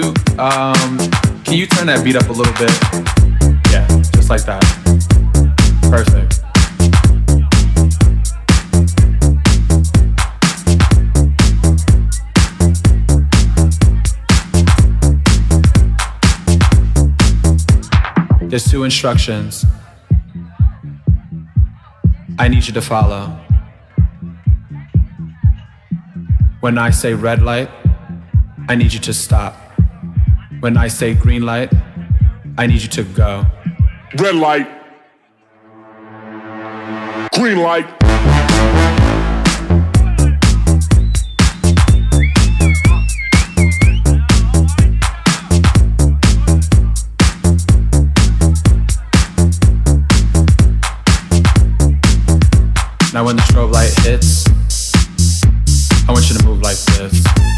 Duke, um, can you turn that beat up a little bit? Yeah, just like that. Perfect. There's two instructions I need you to follow. When I say red light, I need you to stop. When I say green light, I need you to go. Red light. Green light. Now when the strobe light hits, I want you to move like this.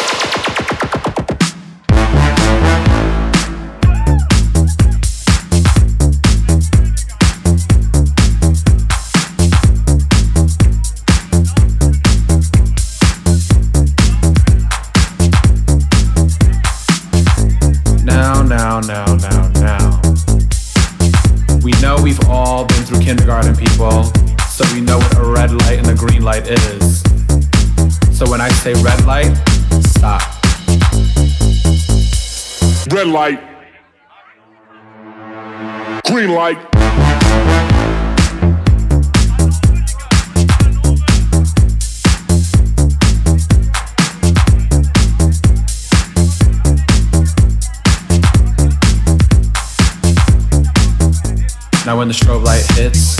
Say red light, stop. Red light. Green light. Now when the strobe light hits,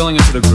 Feeling into the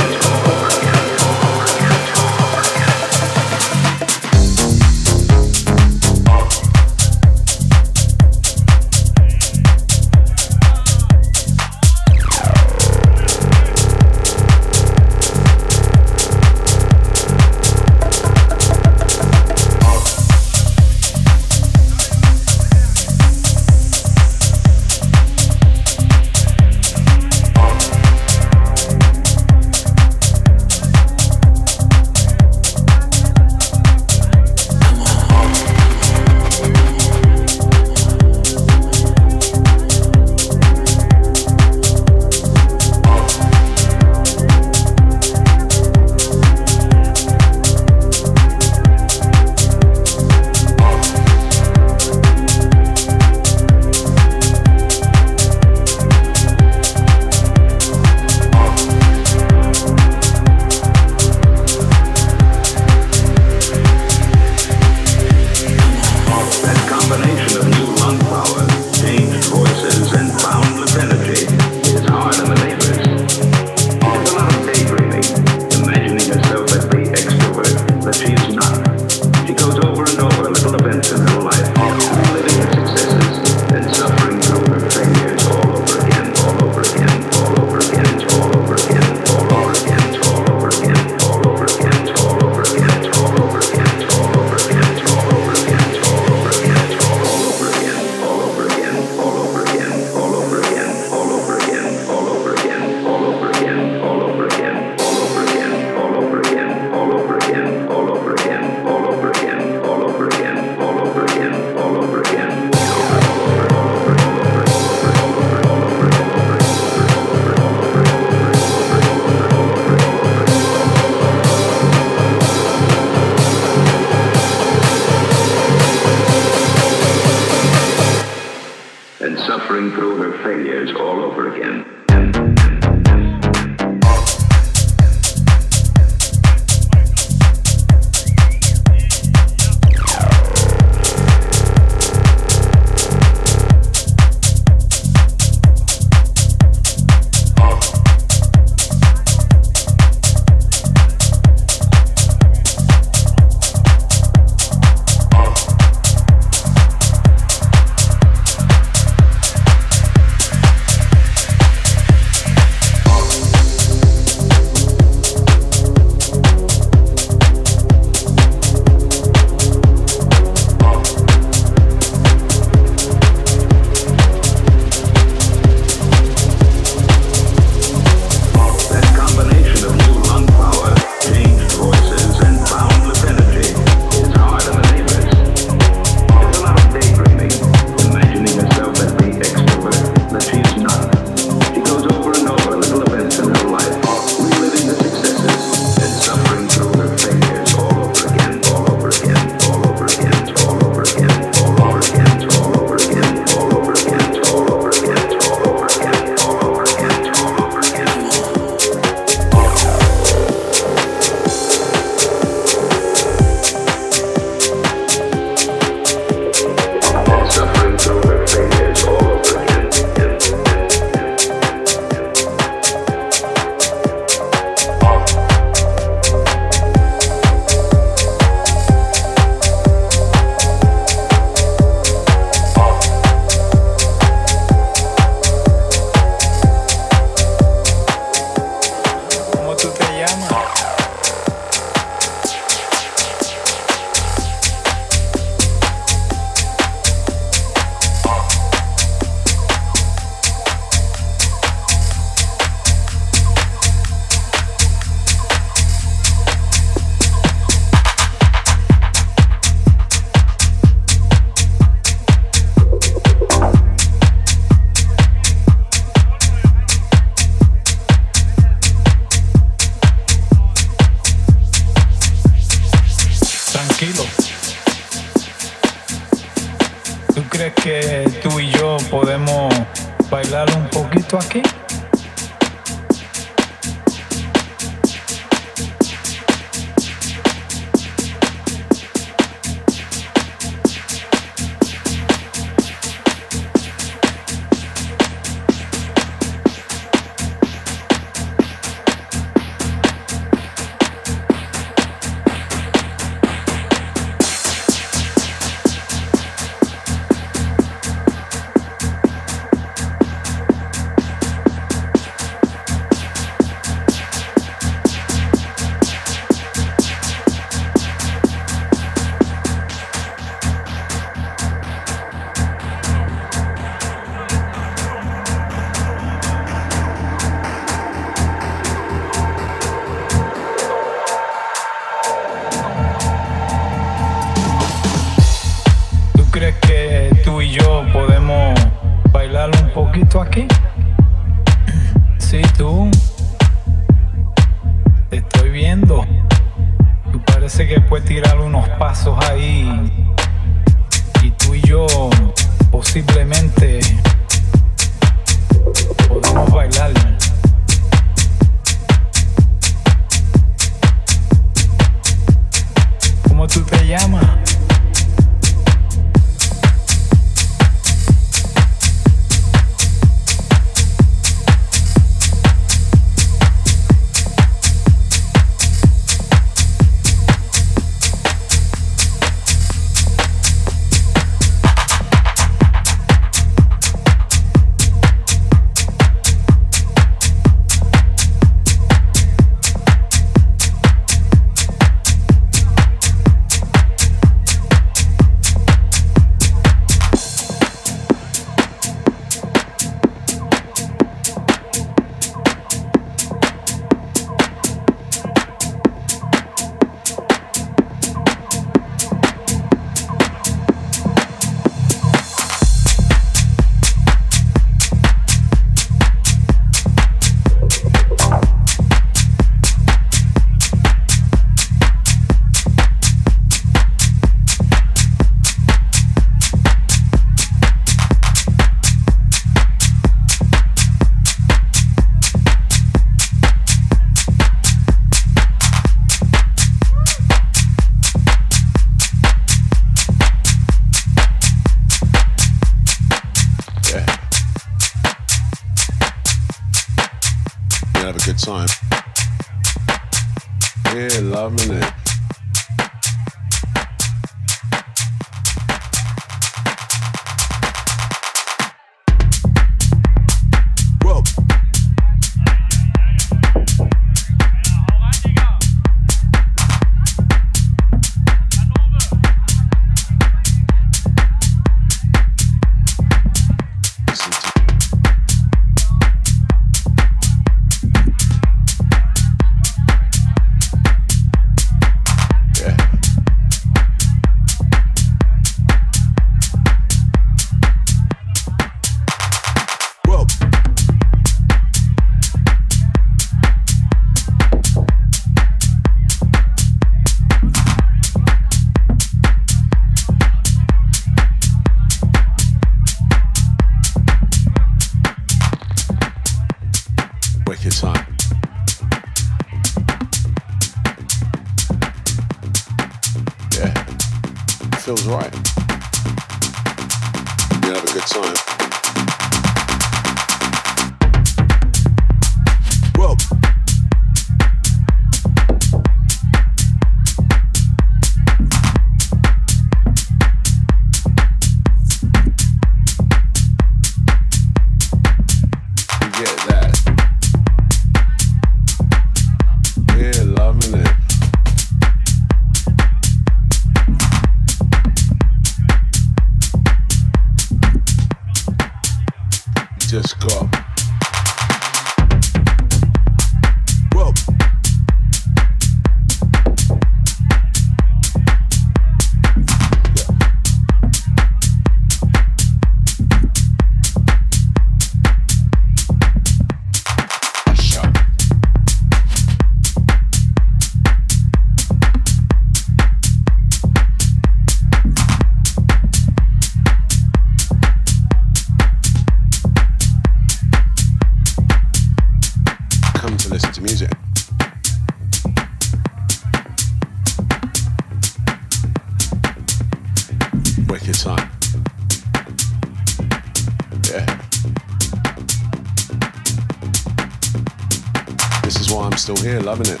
why I'm still here loving it.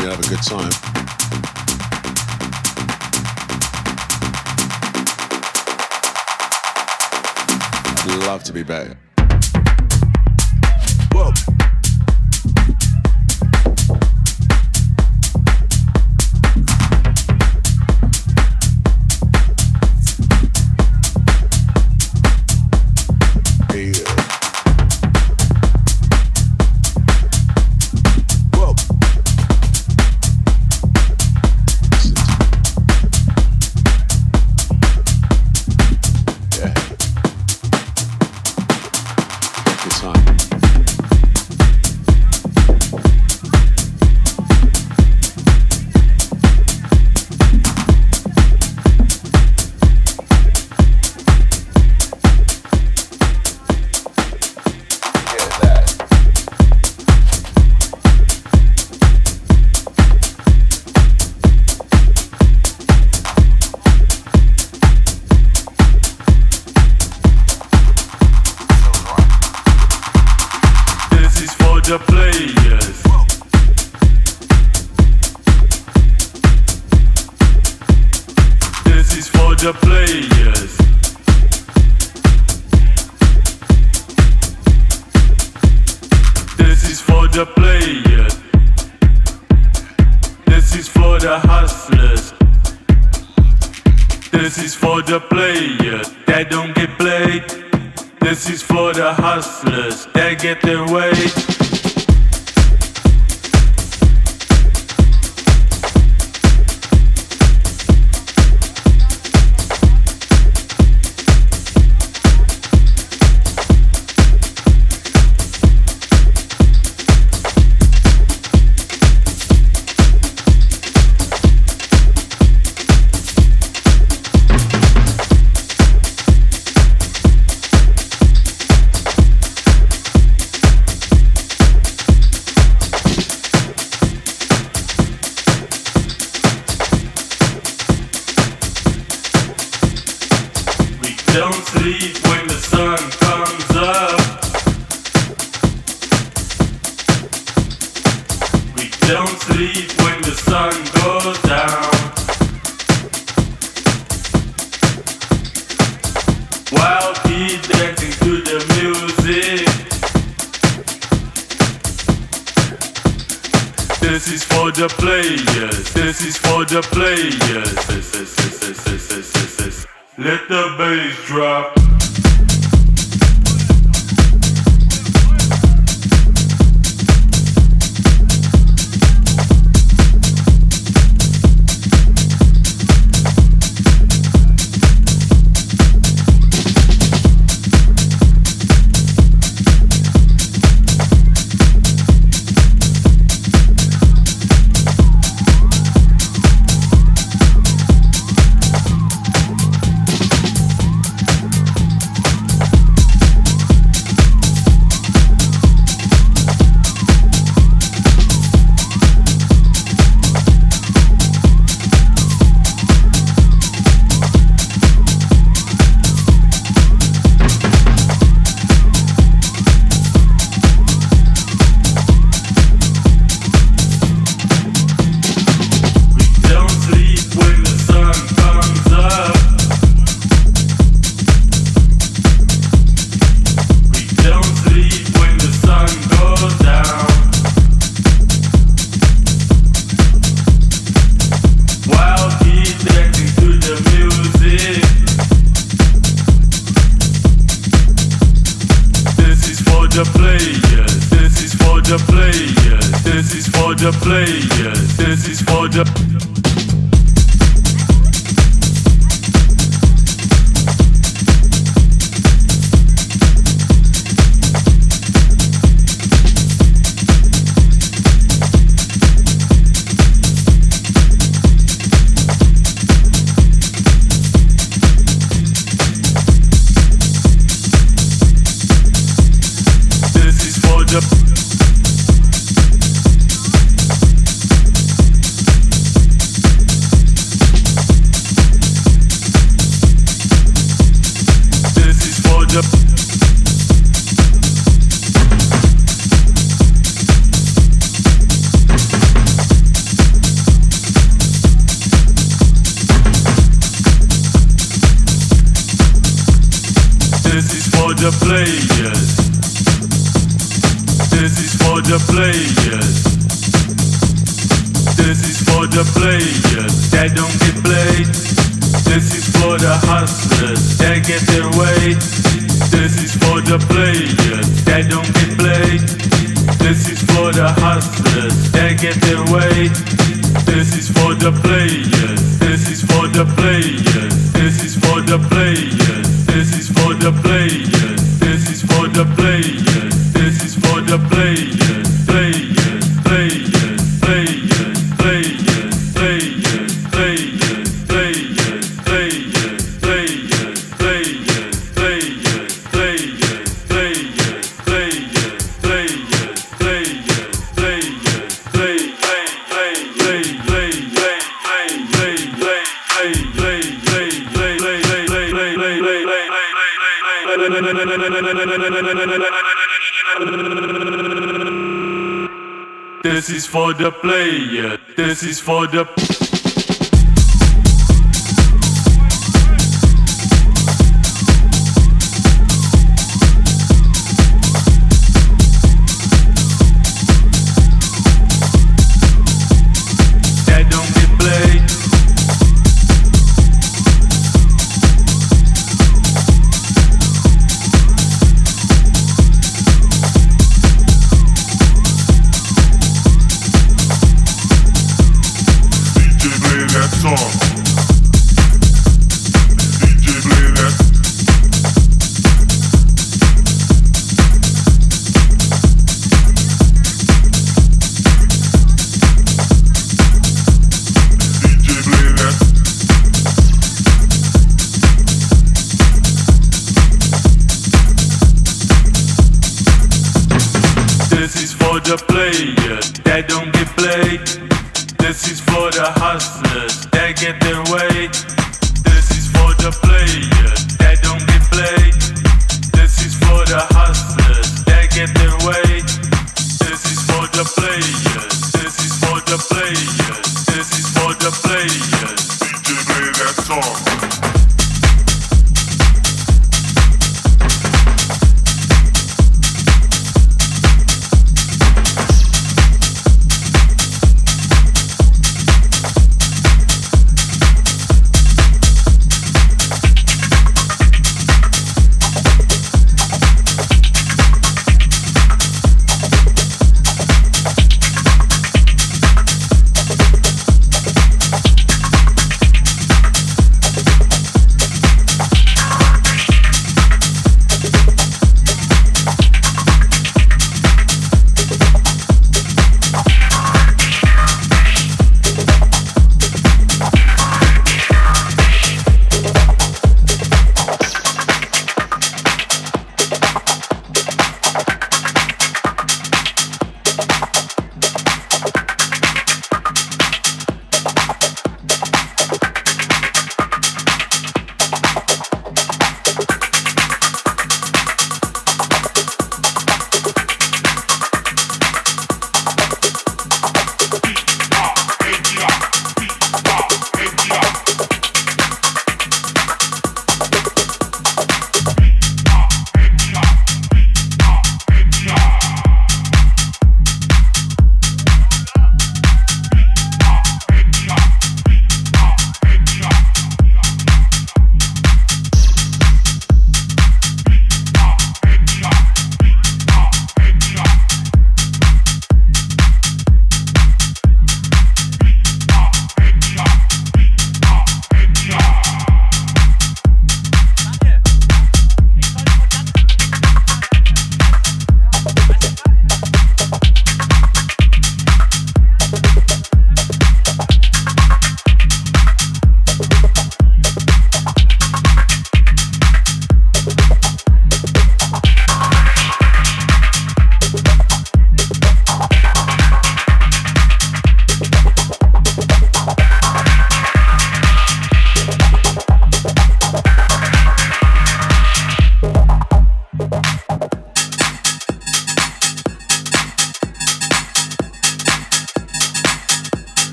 You have a good time. I'd love to be better. Whoa.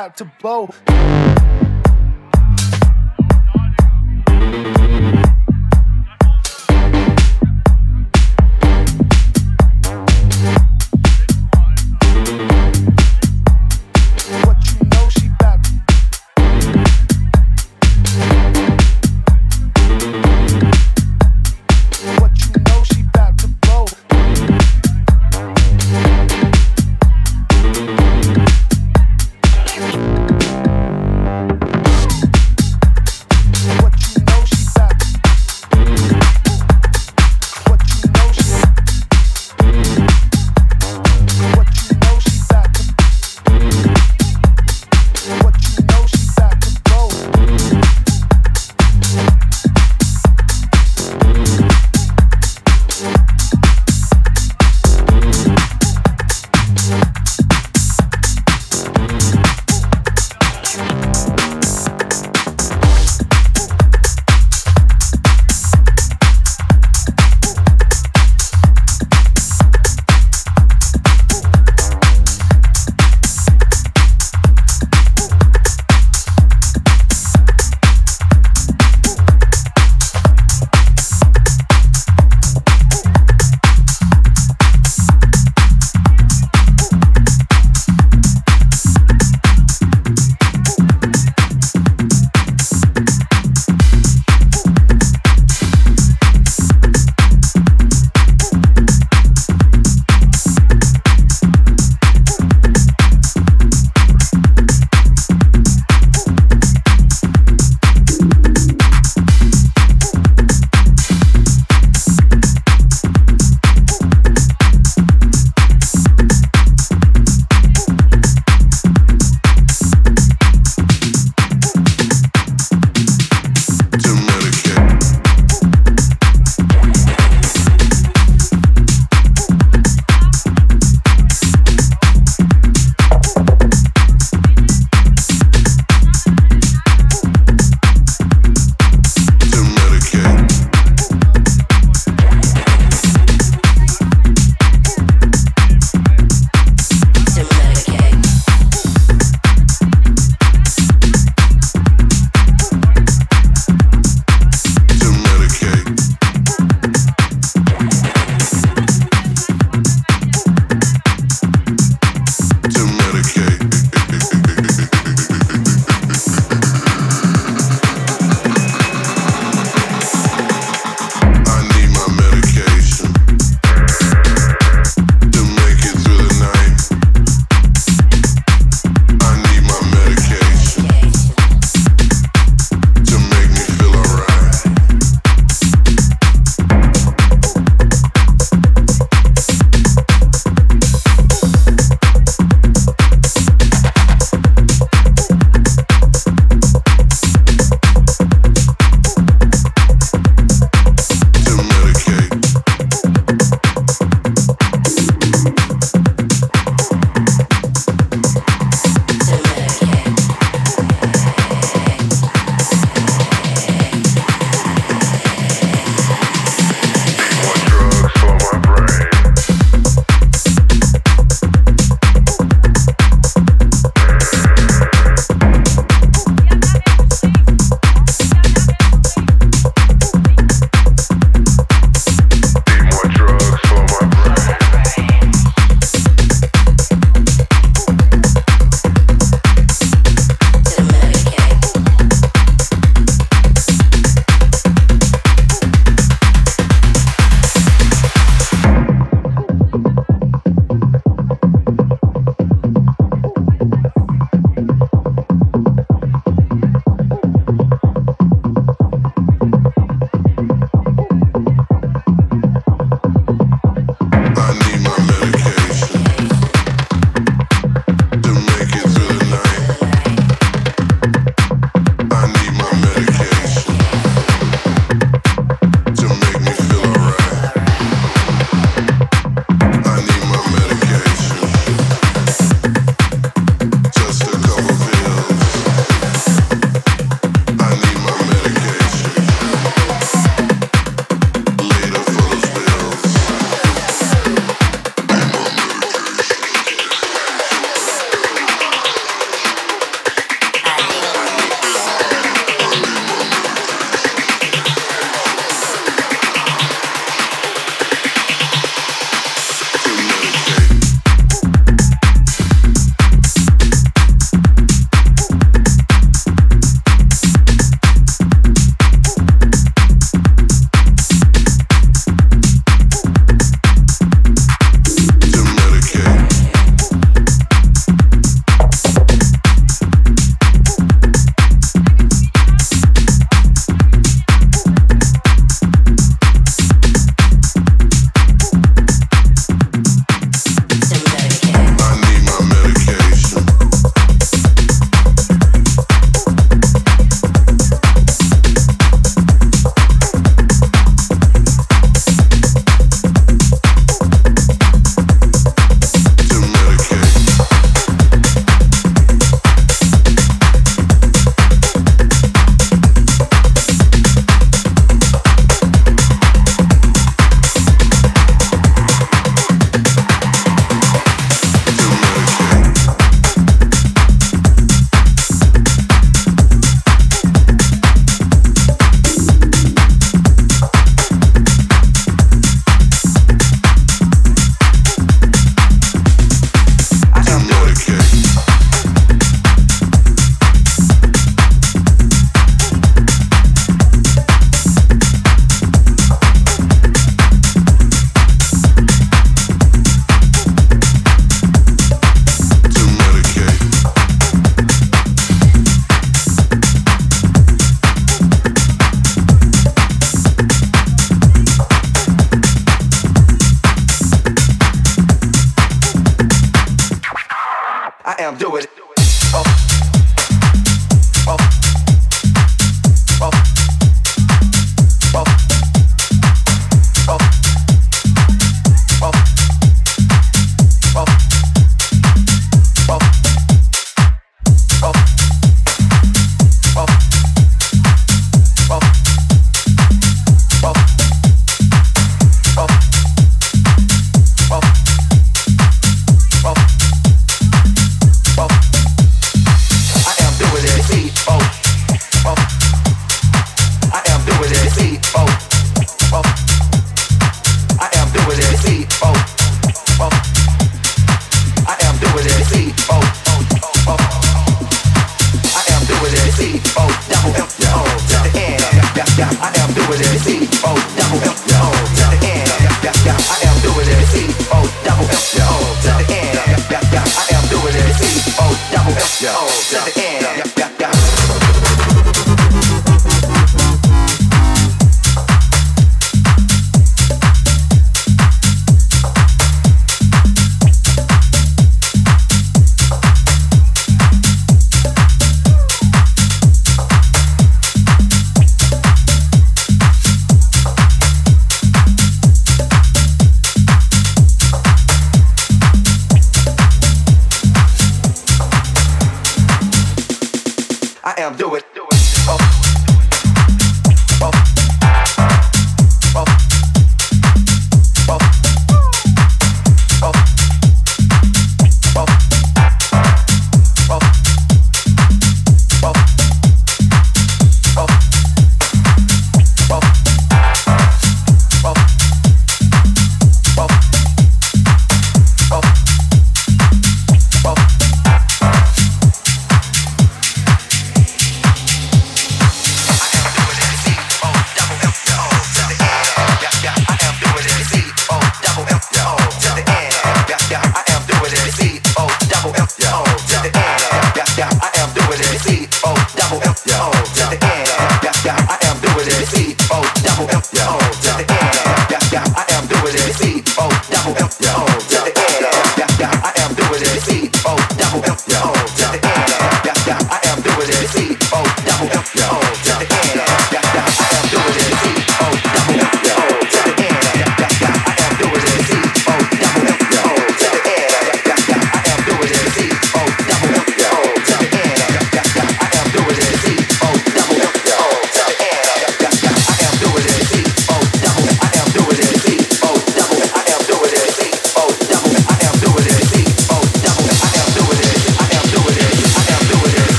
Bout to blow.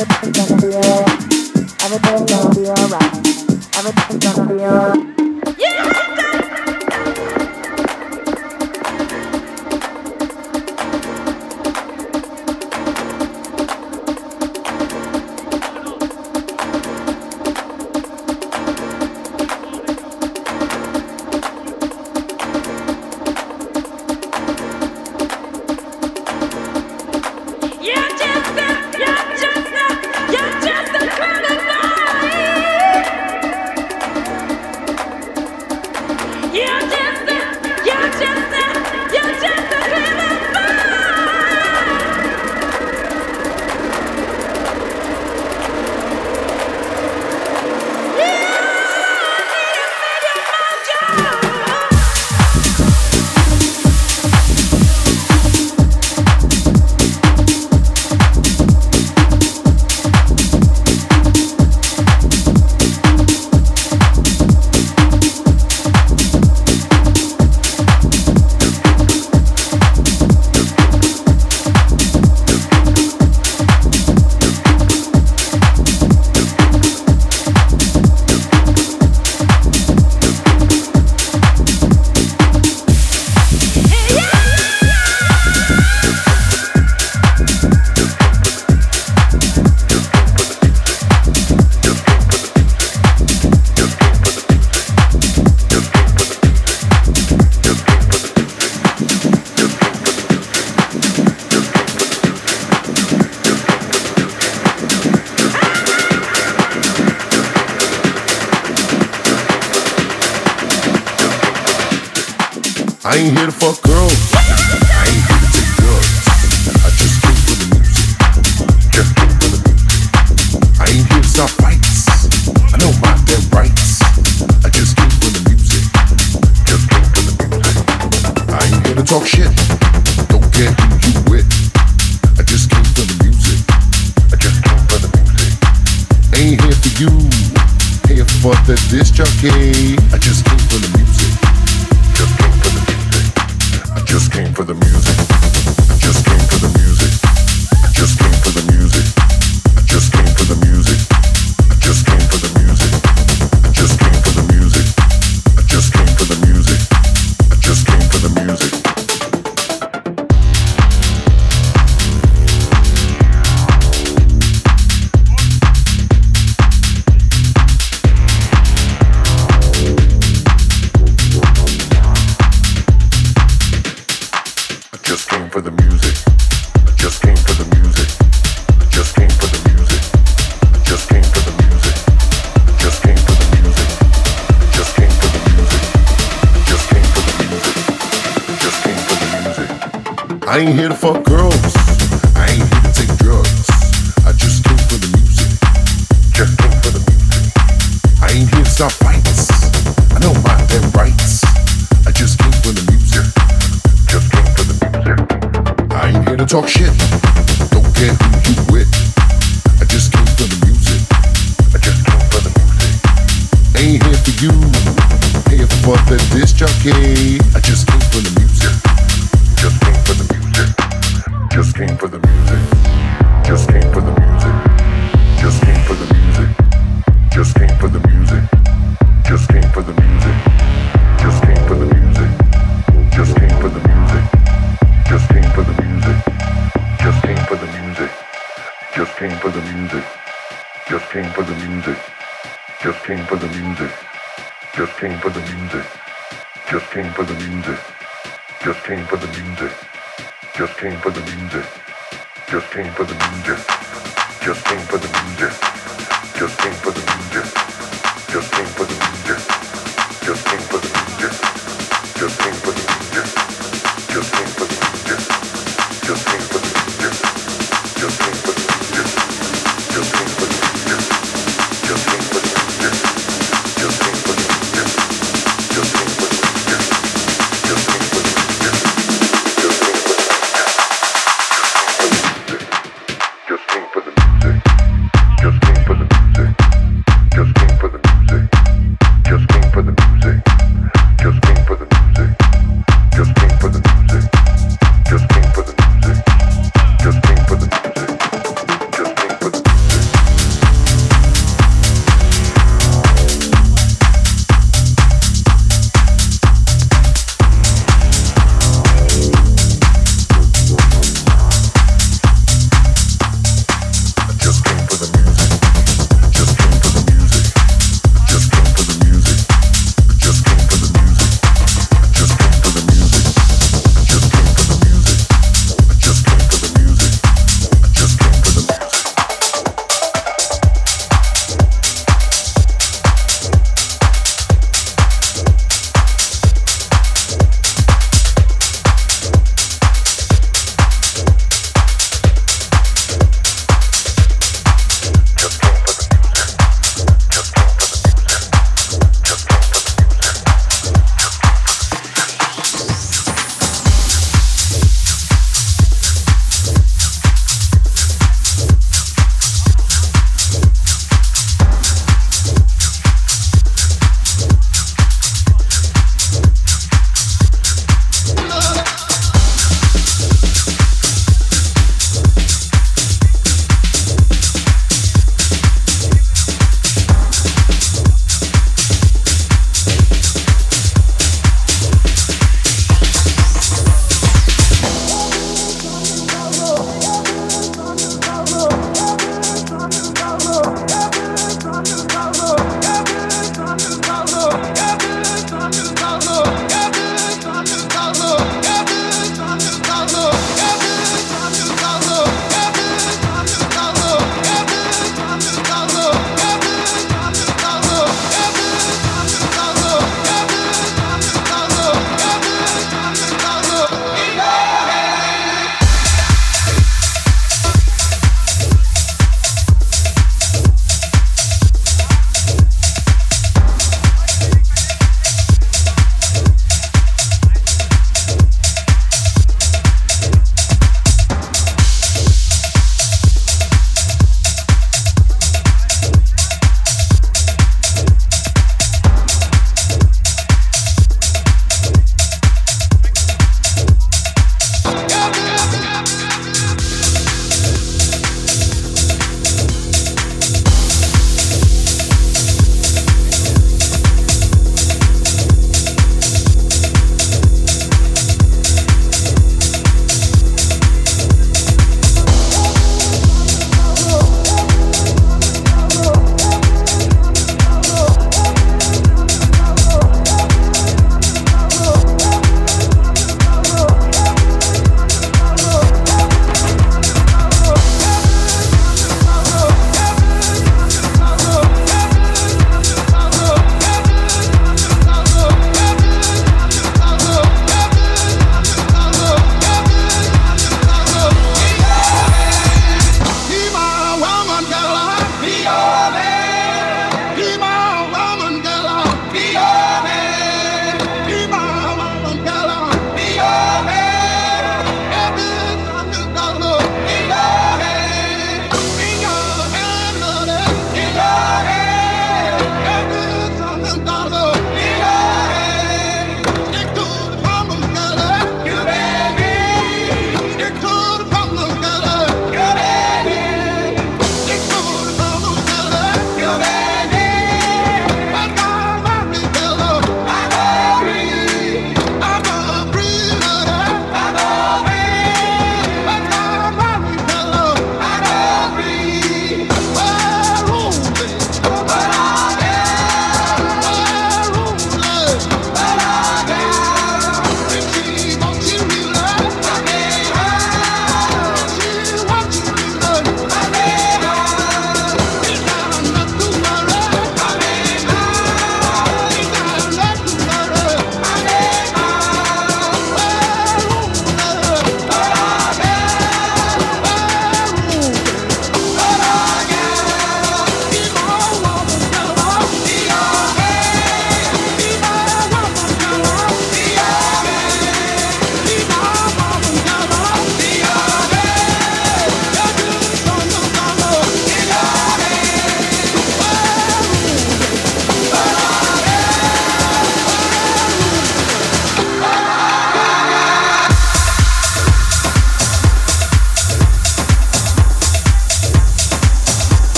I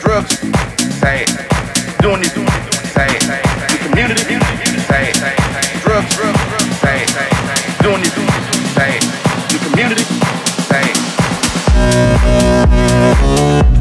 Drugs, same. Doing it, same. The community, same. Drugs, same. Doing it, same. The community, same.